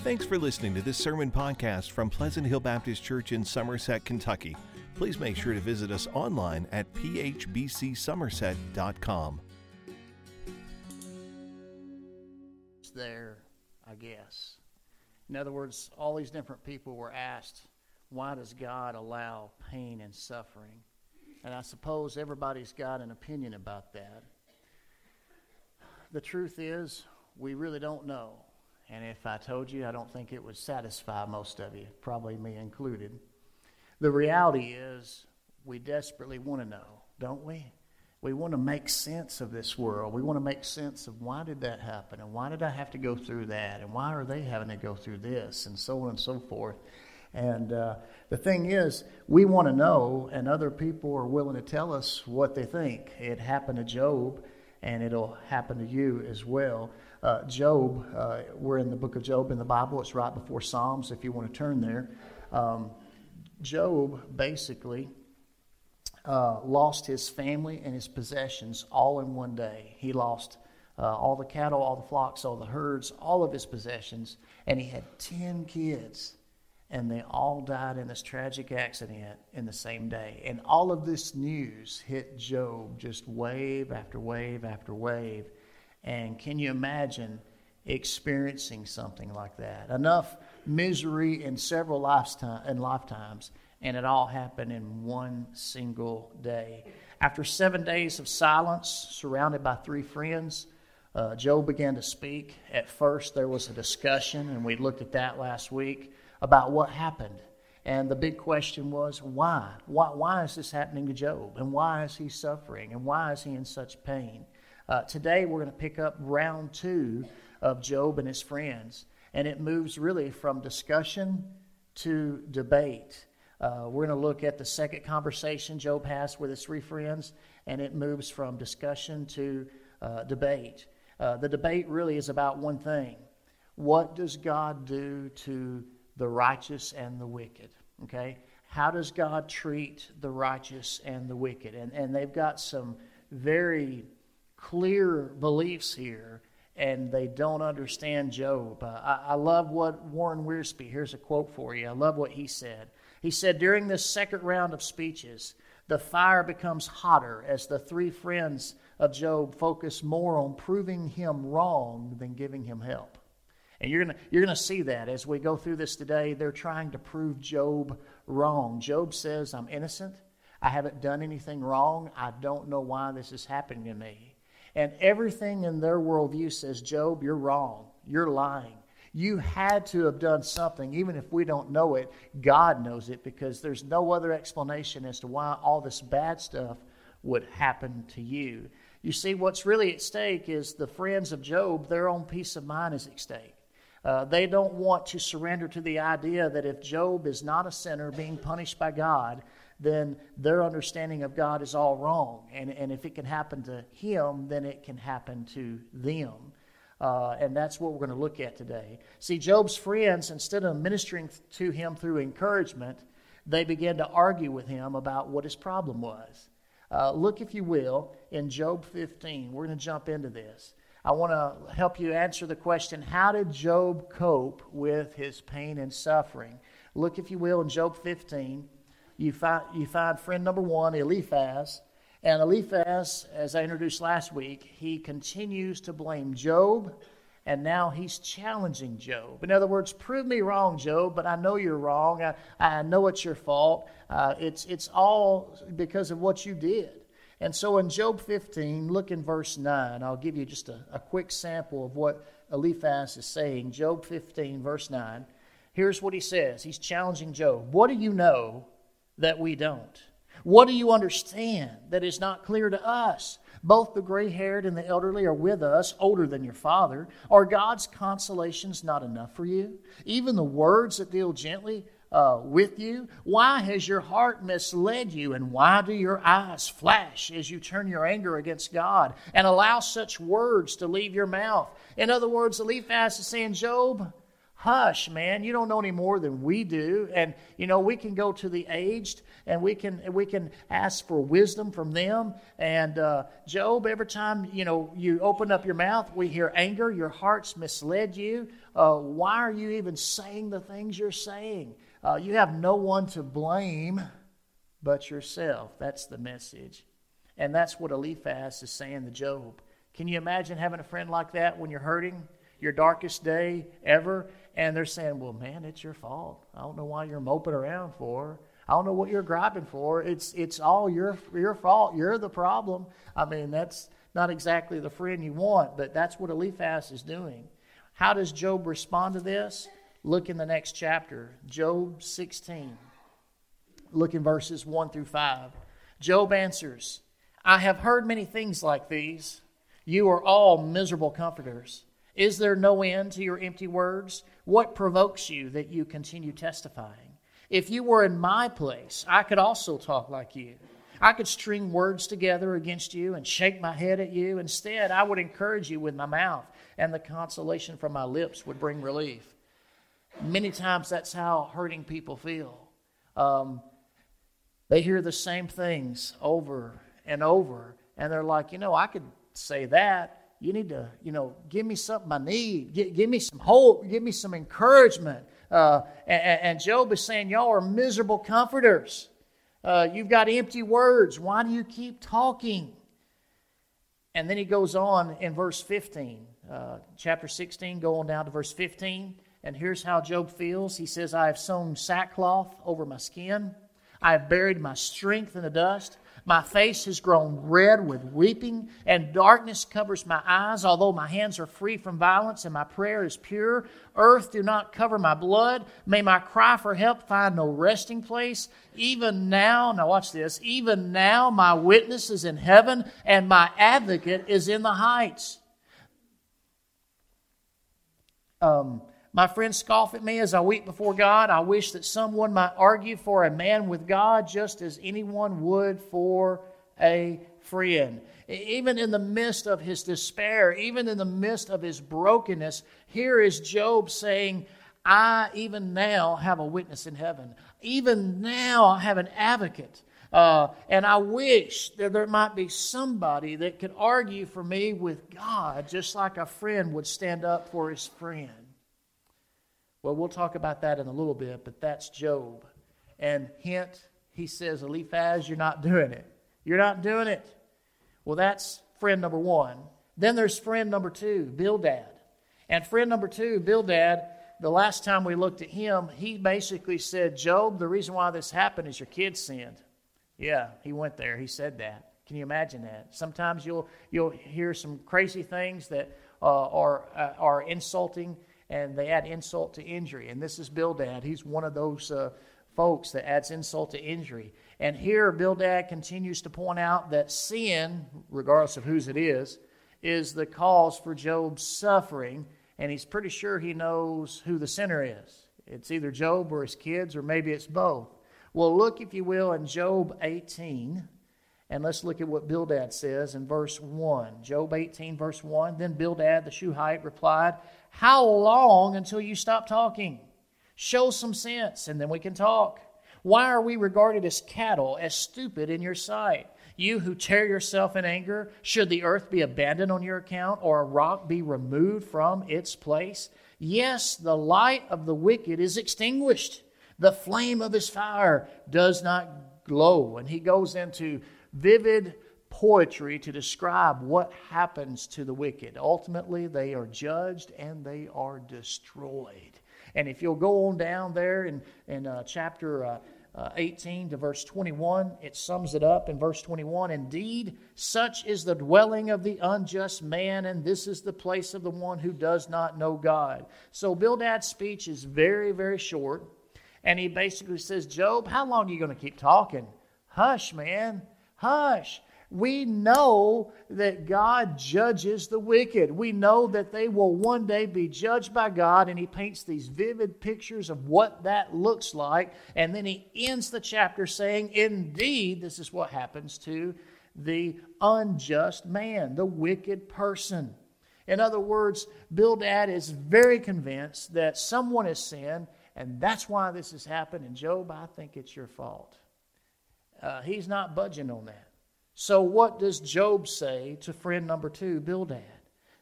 Thanks for listening to this sermon podcast from Pleasant Hill Baptist Church in Somerset, Kentucky. Please make sure to visit us online at phbcsomerset.com. There, I guess. In other words, all these different people were asked, why does God allow pain and suffering? And I suppose everybody's got an opinion about that. The truth is, we really don't know. And if I told you, I don't think it would satisfy most of you, probably me included. The reality is, we desperately want to know, don't we? We want to make sense of this world. We want to make sense of why did that happen and why did I have to go through that and why are they having to go through this and so on and so forth. And uh, the thing is, we want to know, and other people are willing to tell us what they think. It happened to Job, and it'll happen to you as well. Uh, Job, uh, we're in the book of Job in the Bible. It's right before Psalms if you want to turn there. Um, Job basically uh, lost his family and his possessions all in one day. He lost uh, all the cattle, all the flocks, all the herds, all of his possessions, and he had 10 kids. And they all died in this tragic accident in the same day. And all of this news hit Job just wave after wave after wave. And can you imagine experiencing something like that? Enough misery in several lifetime, in lifetimes, and it all happened in one single day. After seven days of silence, surrounded by three friends, uh, Job began to speak. At first, there was a discussion, and we looked at that last week about what happened. And the big question was why? Why, why is this happening to Job? And why is he suffering? And why is he in such pain? Uh, today, we're going to pick up round two of Job and his friends, and it moves really from discussion to debate. Uh, we're going to look at the second conversation Job has with his three friends, and it moves from discussion to uh, debate. Uh, the debate really is about one thing what does God do to the righteous and the wicked? Okay? How does God treat the righteous and the wicked? And, and they've got some very clear beliefs here and they don't understand Job. Uh, I, I, love what Warren Wiersbe, here's a quote for you. I love what he said. He said, During this second round of speeches, the fire becomes hotter as the three friends of Job focus more on proving him wrong than giving him help. And you're going you're going to see that as we go through this today. They're trying to prove Job wrong. Job says, I'm innocent. I haven't done anything wrong. I don't know why this is happening to me. And everything in their worldview says, Job, you're wrong. You're lying. You had to have done something, even if we don't know it. God knows it because there's no other explanation as to why all this bad stuff would happen to you. You see, what's really at stake is the friends of Job, their own peace of mind is at stake. Uh, they don't want to surrender to the idea that if Job is not a sinner being punished by God, then their understanding of God is all wrong. And, and if it can happen to him, then it can happen to them. Uh, and that's what we're going to look at today. See, Job's friends, instead of ministering to him through encouragement, they began to argue with him about what his problem was. Uh, look, if you will, in Job 15. We're going to jump into this. I want to help you answer the question how did Job cope with his pain and suffering? Look, if you will, in Job 15 you find, you find friend number one, Eliphaz. And Eliphaz, as I introduced last week, he continues to blame Job, and now he's challenging Job. In other words, prove me wrong, Job, but I know you're wrong. I, I know it's your fault. Uh, it's, it's all because of what you did. And so in Job 15, look in verse 9. I'll give you just a, a quick sample of what Eliphaz is saying. Job 15, verse 9. Here's what he says He's challenging Job. What do you know that we don't? What do you understand that is not clear to us? Both the gray haired and the elderly are with us, older than your father. Are God's consolations not enough for you? Even the words that deal gently uh, with you? Why has your heart misled you? And why do your eyes flash as you turn your anger against God and allow such words to leave your mouth? In other words, Eliphaz is saying, Job, Hush, man, you don't know any more than we do. And, you know, we can go to the aged and we can, we can ask for wisdom from them. And uh, Job, every time, you know, you open up your mouth, we hear anger. Your heart's misled you. Uh, why are you even saying the things you're saying? Uh, you have no one to blame but yourself. That's the message. And that's what Eliphaz is saying to Job. Can you imagine having a friend like that when you're hurting, your darkest day ever? And they're saying, Well, man, it's your fault. I don't know why you're moping around for. I don't know what you're griping for. It's, it's all your, your fault. You're the problem. I mean, that's not exactly the friend you want, but that's what Eliphaz is doing. How does Job respond to this? Look in the next chapter, Job 16. Look in verses 1 through 5. Job answers, I have heard many things like these. You are all miserable comforters. Is there no end to your empty words? What provokes you that you continue testifying? If you were in my place, I could also talk like you. I could string words together against you and shake my head at you. Instead, I would encourage you with my mouth, and the consolation from my lips would bring relief. Many times, that's how hurting people feel. Um, they hear the same things over and over, and they're like, you know, I could say that. You need to, you know, give me something I need. Give, give me some hope. Give me some encouragement. Uh, and, and, Job is saying, Y'all are miserable comforters. Uh, you've got empty words. Why do you keep talking? And then he goes on in verse 15, uh, chapter 16, going down to verse 15. And here's how Job feels. He says, I have sewn sackcloth over my skin, I have buried my strength in the dust. My face has grown red with weeping, and darkness covers my eyes. Although my hands are free from violence and my prayer is pure, earth do not cover my blood. May my cry for help find no resting place. Even now, now watch this, even now my witness is in heaven, and my advocate is in the heights. Um, my friends scoff at me as I weep before God. I wish that someone might argue for a man with God just as anyone would for a friend. Even in the midst of his despair, even in the midst of his brokenness, here is Job saying, I even now have a witness in heaven. Even now I have an advocate. Uh, and I wish that there might be somebody that could argue for me with God, just like a friend would stand up for his friend. Well, we'll talk about that in a little bit, but that's Job. And hint, he says, Eliphaz, you're not doing it. You're not doing it. Well, that's friend number one. Then there's friend number two, Bildad. And friend number two, Bildad, the last time we looked at him, he basically said, Job, the reason why this happened is your kids sinned. Yeah, he went there. He said that. Can you imagine that? Sometimes you'll you'll hear some crazy things that uh, are uh, are insulting and they add insult to injury. And this is Bildad. He's one of those uh, folks that adds insult to injury. And here, Bildad continues to point out that sin, regardless of whose it is, is the cause for Job's suffering. And he's pretty sure he knows who the sinner is. It's either Job or his kids, or maybe it's both. Well, look, if you will, in Job 18. And let's look at what Bildad says in verse 1. Job 18, verse 1. Then Bildad the Shuhite replied, how long until you stop talking? Show some sense, and then we can talk. Why are we regarded as cattle, as stupid in your sight? You who tear yourself in anger, should the earth be abandoned on your account, or a rock be removed from its place? Yes, the light of the wicked is extinguished. The flame of his fire does not glow. And he goes into vivid poetry to describe what happens to the wicked. Ultimately, they are judged and they are destroyed. And if you'll go on down there in, in uh, chapter uh, uh, 18 to verse 21, it sums it up in verse 21 Indeed, such is the dwelling of the unjust man, and this is the place of the one who does not know God. So Bildad's speech is very, very short. And he basically says, Job, how long are you going to keep talking? Hush, man. Hush. We know that God judges the wicked. We know that they will one day be judged by God, and he paints these vivid pictures of what that looks like. And then he ends the chapter saying, Indeed, this is what happens to the unjust man, the wicked person. In other words, Bildad is very convinced that someone has sinned, and that's why this has happened. And Job, I think it's your fault. Uh, he's not budging on that. So, what does Job say to friend number two, Bildad?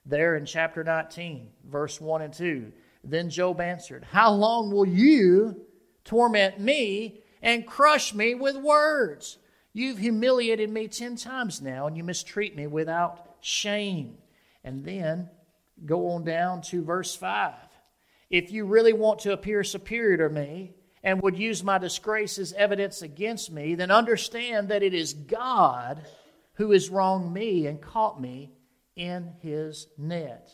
There in chapter 19, verse 1 and 2. Then Job answered, How long will you torment me and crush me with words? You've humiliated me ten times now, and you mistreat me without shame. And then go on down to verse 5. If you really want to appear superior to me and would use my disgrace as evidence against me, then understand that it is God who has wronged me and caught me in his net.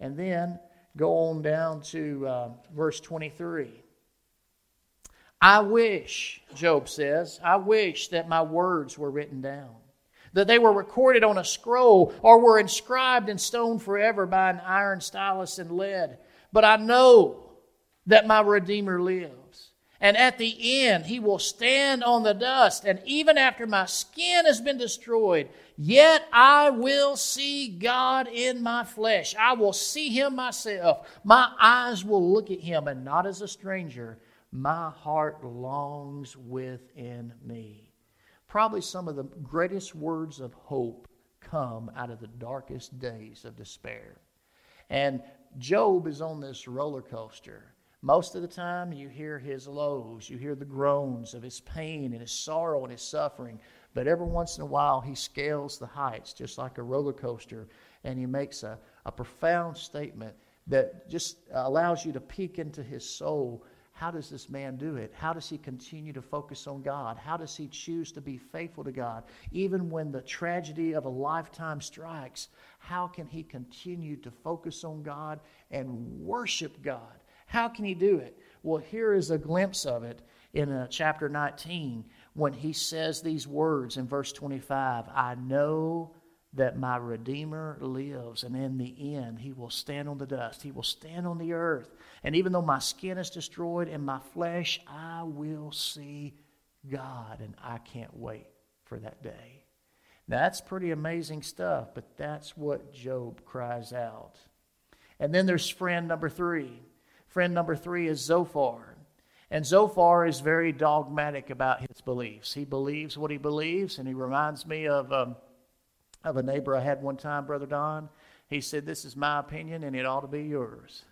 And then go on down to uh, verse 23. I wish, Job says, I wish that my words were written down that they were recorded on a scroll or were inscribed in stone forever by an iron stylus and lead. But I know that my Redeemer lives. And at the end, he will stand on the dust. And even after my skin has been destroyed, yet I will see God in my flesh. I will see him myself. My eyes will look at him, and not as a stranger. My heart longs within me probably some of the greatest words of hope come out of the darkest days of despair. And Job is on this roller coaster. Most of the time, you hear his lows, you hear the groans of his pain and his sorrow and his suffering. But every once in a while, he scales the heights just like a roller coaster, and he makes a, a profound statement that just allows you to peek into his soul how does this man do it? How does he continue to focus on God? How does he choose to be faithful to God? Even when the tragedy of a lifetime strikes, how can he continue to focus on God and worship God? How can he do it? Well, here is a glimpse of it in uh, chapter 19 when he says these words in verse 25 I know that my Redeemer lives, and in the end, he will stand on the dust. He will stand on the earth. And even though my skin is destroyed and my flesh, I will see God, and I can't wait for that day. Now, that's pretty amazing stuff, but that's what Job cries out. And then there's friend number three. Friend number three is Zophar. And Zophar is very dogmatic about his beliefs. He believes what he believes, and he reminds me of. Um, of a neighbor I had one time, Brother Don. He said, This is my opinion and it ought to be yours.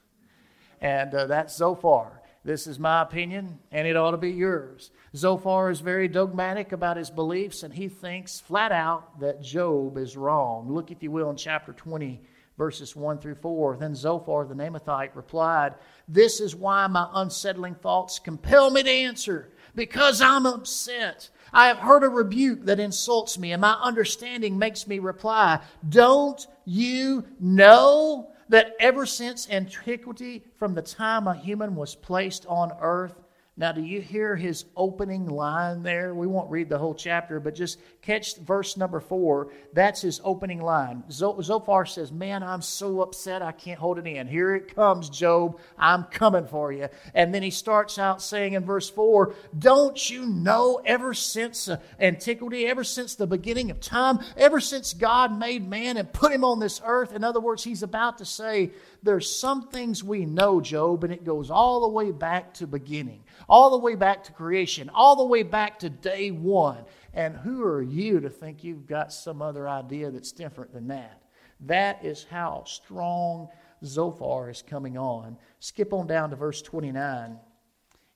And uh, that's Zophar. This is my opinion and it ought to be yours. Zophar is very dogmatic about his beliefs and he thinks flat out that Job is wrong. Look, if you will, in chapter 20, verses 1 through 4. Then Zophar the Naamathite replied, This is why my unsettling thoughts compel me to answer, because I'm upset. I have heard a rebuke that insults me, and my understanding makes me reply, Don't you know that ever since antiquity, from the time a human was placed on earth, now, do you hear his opening line there? We won't read the whole chapter, but just catch verse number four. That's his opening line. Zophar says, Man, I'm so upset I can't hold it in. Here it comes, Job. I'm coming for you. And then he starts out saying in verse four, Don't you know ever since uh, antiquity, ever since the beginning of time, ever since God made man and put him on this earth? In other words, he's about to say, There's some things we know, Job, and it goes all the way back to beginning all the way back to creation, all the way back to day one. And who are you to think you've got some other idea that's different than that? That is how strong Zophar is coming on. Skip on down to verse 29.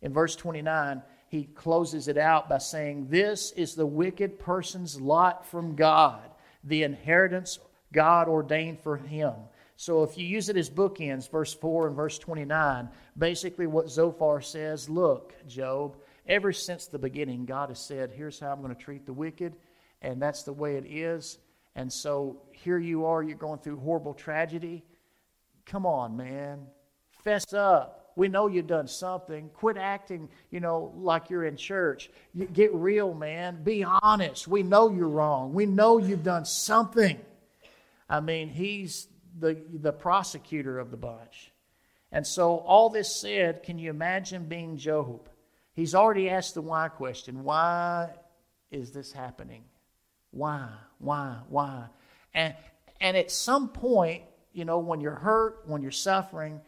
In verse 29, he closes it out by saying, This is the wicked person's lot from God, the inheritance God ordained for him. So if you use it as bookends, verse 4 and verse 29, basically what Zophar says look, Job, ever since the beginning, God has said, here's how I'm going to treat the wicked, and that's the way it is. And so here you are, you're going through horrible tragedy. Come on, man. Fess up. We know you've done something. Quit acting, you know, like you're in church. Get real, man. Be honest. We know you're wrong. We know you've done something. I mean, he's the, the prosecutor of the bunch. And so, all this said, can you imagine being Job? He's already asked the why question why is this happening? Why? Why? Why? And, and at some point, you know, when you're hurt, when you're suffering,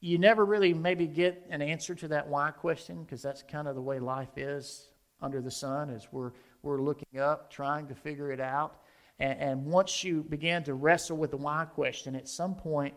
you never really maybe get an answer to that why question because that's kind of the way life is under the sun as we're, we're looking up, trying to figure it out. And, and once you begin to wrestle with the why question, at some point,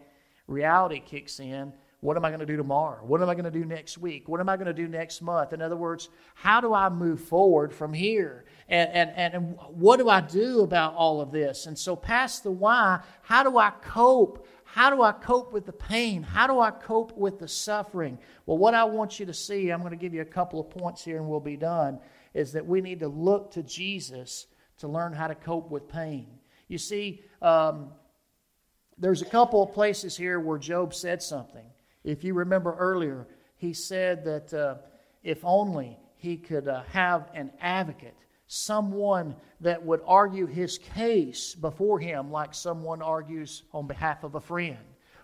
reality kicks in. What am I going to do tomorrow? What am I going to do next week? What am I going to do next month? In other words, how do I move forward from here? And, and, and what do I do about all of this? And so, past the why, how do I cope? How do I cope with the pain? How do I cope with the suffering? Well, what I want you to see, I'm going to give you a couple of points here and we'll be done, is that we need to look to Jesus to learn how to cope with pain. You see, um, there's a couple of places here where Job said something. If you remember earlier, he said that uh, if only he could uh, have an advocate, someone that would argue his case before him like someone argues on behalf of a friend.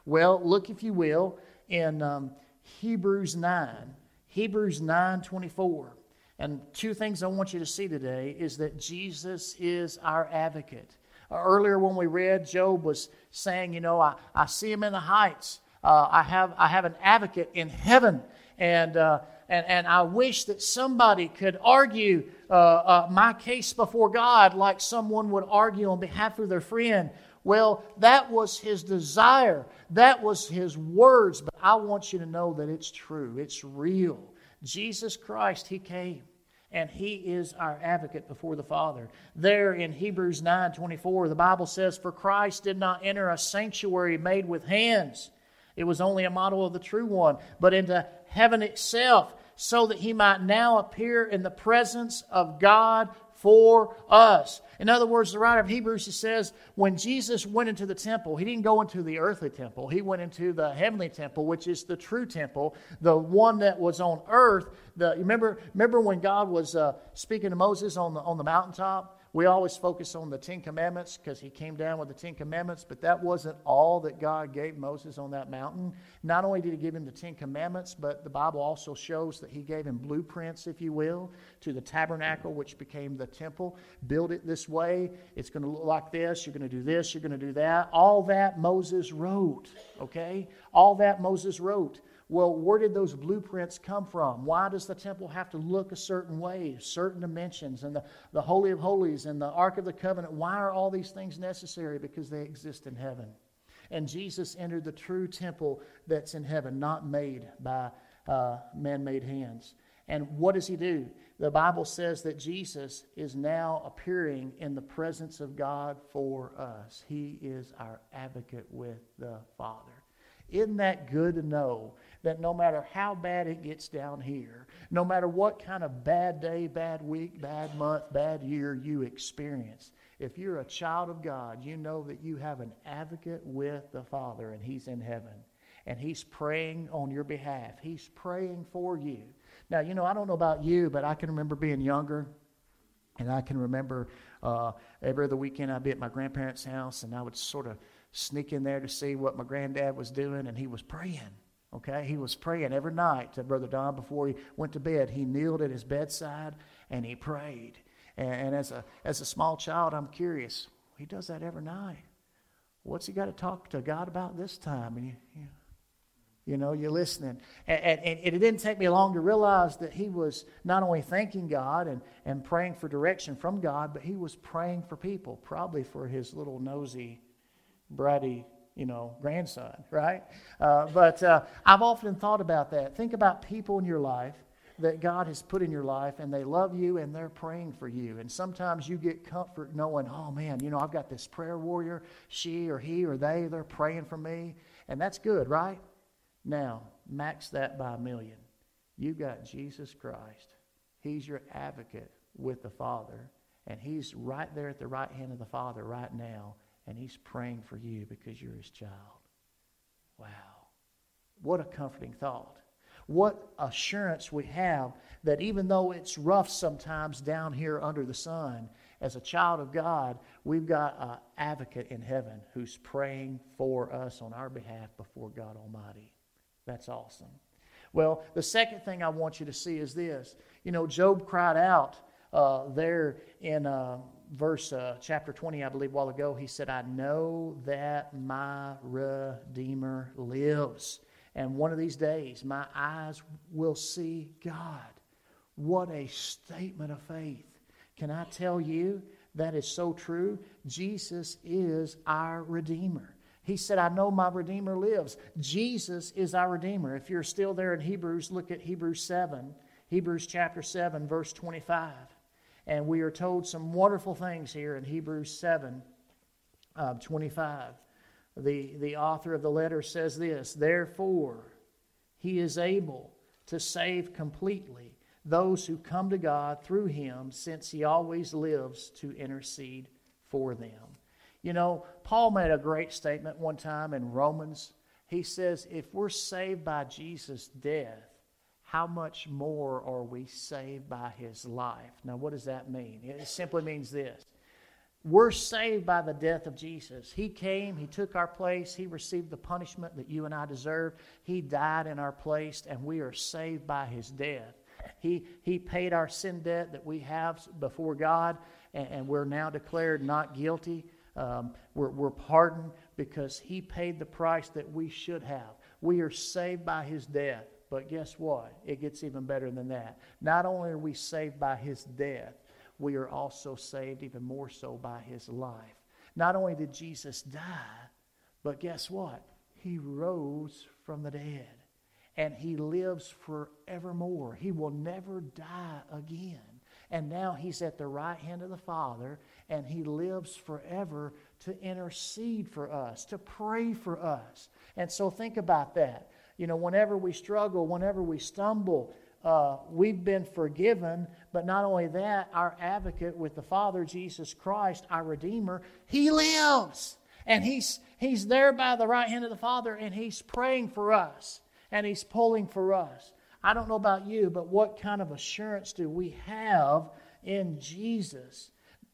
Well, look, if you will, in um, Hebrews 9. Hebrews 9 24. And two things I want you to see today is that Jesus is our advocate. Earlier, when we read, Job was saying, You know, I, I see him in the heights. Uh, I, have, I have an advocate in heaven. And, uh, and, and I wish that somebody could argue uh, uh, my case before God like someone would argue on behalf of their friend. Well, that was his desire. That was his words. But I want you to know that it's true. It's real. Jesus Christ, he came and he is our advocate before the Father. There in Hebrews 9 24, the Bible says, For Christ did not enter a sanctuary made with hands, it was only a model of the true one, but into heaven itself, so that he might now appear in the presence of God for us. In other words, the writer of Hebrews says when Jesus went into the temple, he didn't go into the earthly temple. He went into the heavenly temple, which is the true temple, the one that was on earth. The, remember, remember when God was uh, speaking to Moses on the, on the mountaintop? We always focus on the Ten Commandments because he came down with the Ten Commandments, but that wasn't all that God gave Moses on that mountain. Not only did he give him the Ten Commandments, but the Bible also shows that he gave him blueprints, if you will, to the tabernacle, which became the temple. Build it this way. It's going to look like this. You're going to do this. You're going to do that. All that Moses wrote, okay? All that Moses wrote. Well, where did those blueprints come from? Why does the temple have to look a certain way, certain dimensions, and the, the Holy of Holies and the Ark of the Covenant? Why are all these things necessary? Because they exist in heaven. And Jesus entered the true temple that's in heaven, not made by uh, man made hands. And what does he do? The Bible says that Jesus is now appearing in the presence of God for us. He is our advocate with the Father. Isn't that good to know that no matter how bad it gets down here, no matter what kind of bad day, bad week, bad month, bad year you experience, if you're a child of God, you know that you have an advocate with the Father and He's in heaven. And He's praying on your behalf. He's praying for you. Now, you know, I don't know about you, but I can remember being younger. And I can remember uh, every other weekend I'd be at my grandparents' house and I would sort of sneak in there to see what my granddad was doing, and he was praying. Okay, he was praying every night to Brother Don before he went to bed. He kneeled at his bedside and he prayed. And, and as a as a small child, I'm curious. He does that every night. What's he got to talk to God about this time? And you, you, you know, you're listening. And, and, and, it didn't take me long to realize that he was not only thanking God and, and praying for direction from God, but he was praying for people, probably for his little nosy, bratty you know, grandson, right? Uh, but uh, I've often thought about that. Think about people in your life that God has put in your life and they love you and they're praying for you. And sometimes you get comfort knowing, oh man, you know, I've got this prayer warrior, she or he or they, they're praying for me. And that's good, right? Now, max that by a million. You've got Jesus Christ. He's your advocate with the Father. And He's right there at the right hand of the Father right now and He's praying for you because you're His child. Wow. What a comforting thought. What assurance we have that even though it's rough sometimes down here under the sun, as a child of God, we've got an advocate in heaven who's praying for us on our behalf before God Almighty. That's awesome. Well, the second thing I want you to see is this. You know, Job cried out uh, there in uh, verse uh, chapter 20, I believe, a while ago, he said, I know that my Redeemer lives. And one of these days, my eyes will see God. What a statement of faith. Can I tell you that is so true? Jesus is our Redeemer. He said, I know my Redeemer lives. Jesus is our Redeemer. If you're still there in Hebrews, look at Hebrews 7, Hebrews chapter 7, verse 25. And we are told some wonderful things here in Hebrews 7 uh, 25. The, the author of the letter says this Therefore, he is able to save completely those who come to God through him, since he always lives to intercede for them. You know, Paul made a great statement one time in Romans. He says, If we're saved by Jesus' death, how much more are we saved by his life? Now, what does that mean? It simply means this we're saved by the death of Jesus. He came, He took our place, He received the punishment that you and I deserve. He died in our place, and we are saved by His death. He, he paid our sin debt that we have before God, and, and we're now declared not guilty. Um, we're, we're pardoned because He paid the price that we should have. We are saved by His death. But guess what? It gets even better than that. Not only are we saved by his death, we are also saved even more so by his life. Not only did Jesus die, but guess what? He rose from the dead. And he lives forevermore. He will never die again. And now he's at the right hand of the Father, and he lives forever to intercede for us, to pray for us. And so think about that you know, whenever we struggle, whenever we stumble, uh, we've been forgiven. But not only that, our advocate with the Father, Jesus Christ, our Redeemer, He lives. And He's, he's there by the right hand of the Father, and He's praying for us, and He's pulling for us. I don't know about you, but what kind of assurance do we have in Jesus?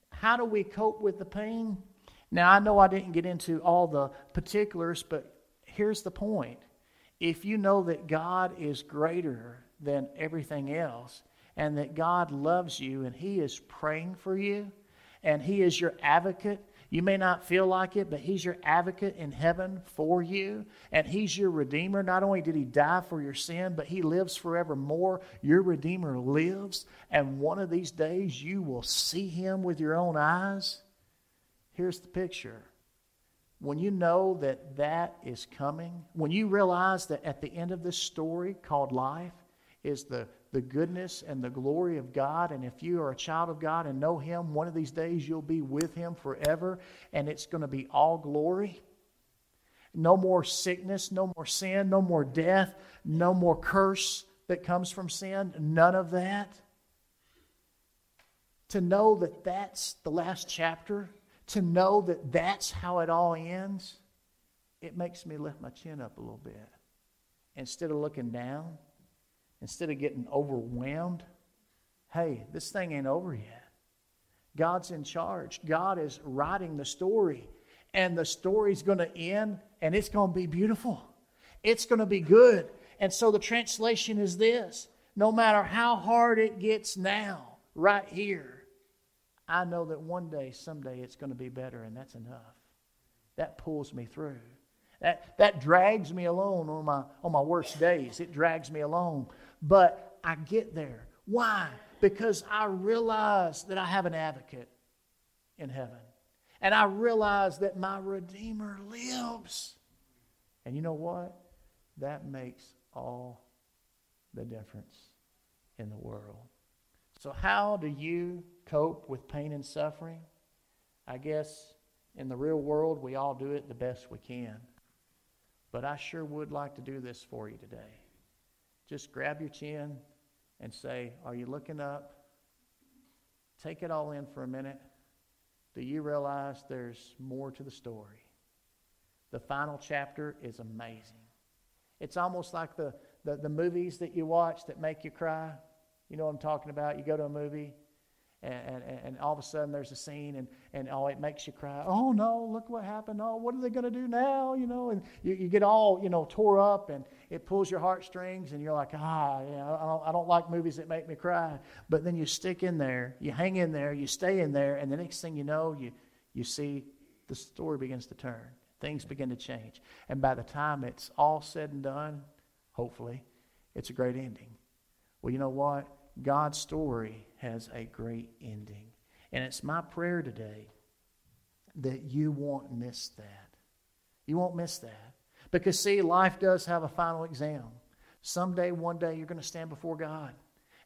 How do we cope with the pain? Now, I know I didn't get into all the particulars, but here's the point if you know that God is greater than everything else and that God loves you and He is praying for you and He is your advocate, you may not feel like it, but He's your advocate in heaven for you, and He's your Redeemer. Not only did He die for your sin, but He lives forevermore. Your Redeemer lives, and one of these days you will see Him with your own eyes. Here's the picture when you know that that is coming, when you realize that at the end of this story called life is the, the goodness and the glory of God, and if you are a child of God and know Him, one of these days you'll be with Him forever, and it's going to be all glory. No more sickness, no more sin, no more death, no more curse that comes from sin, none of that. To know that that's the last chapter to know that that's how it all ends, it makes me lift my chin up a little bit. Instead of looking down, instead of getting overwhelmed, hey, this thing ain't over yet. God's in charge. God is writing the story, and the story's going to end, and it's going to be beautiful. It's going to be good. And so the translation is this no matter how hard it gets now, right here, I know that one day, someday, it's going to be better, and that's enough. That pulls me through. That, that drags me along on my, on my worst days. It drags me along. But I get there. Why? Because I realize that I have an advocate in heaven. And I realize that my Redeemer lives. And you know what? That makes all the difference in the world. So, how do you cope with pain and suffering? I guess in the real world, we all do it the best we can. But I sure would like to do this for you today. Just grab your chin and say, Are you looking up? Take it all in for a minute. Do you realize there's more to the story? The final chapter is amazing. It's almost like the, the, the movies that you watch that make you cry. You know what I'm talking about? You go to a movie and, and, and all of a sudden there's a scene and, and oh, it makes you cry. Oh no, look what happened. Oh, what are they going to do now? You know, and you, you get all, you know, tore up and it pulls your heartstrings and you're like, ah, you know, I, don't, I don't like movies that make me cry. But then you stick in there, you hang in there, you stay in there, and the next thing you know, you, you see the story begins to turn. Things begin to change. And by the time it's all said and done, hopefully, it's a great ending. Well, you know what? God's story has a great ending. And it's my prayer today that you won't miss that. You won't miss that. Because, see, life does have a final exam. Someday, one day, you're going to stand before God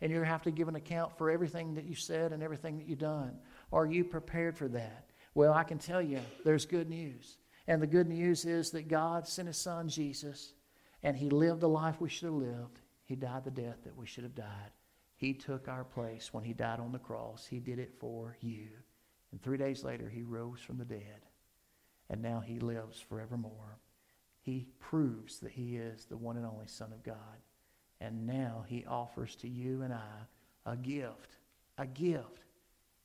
and you're going to have to give an account for everything that you said and everything that you've done. Are you prepared for that? Well, I can tell you there's good news. And the good news is that God sent his son, Jesus, and he lived the life we should have lived. He died the death that we should have died. He took our place when he died on the cross. He did it for you. And three days later, he rose from the dead. And now he lives forevermore. He proves that he is the one and only Son of God. And now he offers to you and I a gift. A gift.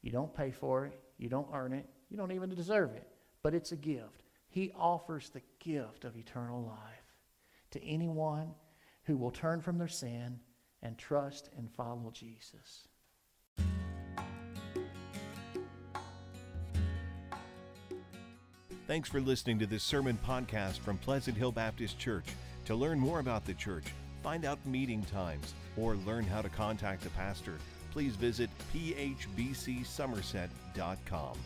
You don't pay for it, you don't earn it, you don't even deserve it, but it's a gift. He offers the gift of eternal life to anyone who will turn from their sin and trust and follow Jesus. Thanks for listening to this sermon podcast from Pleasant Hill Baptist Church. To learn more about the church, find out meeting times, or learn how to contact the pastor, please visit phbcsomerset.com.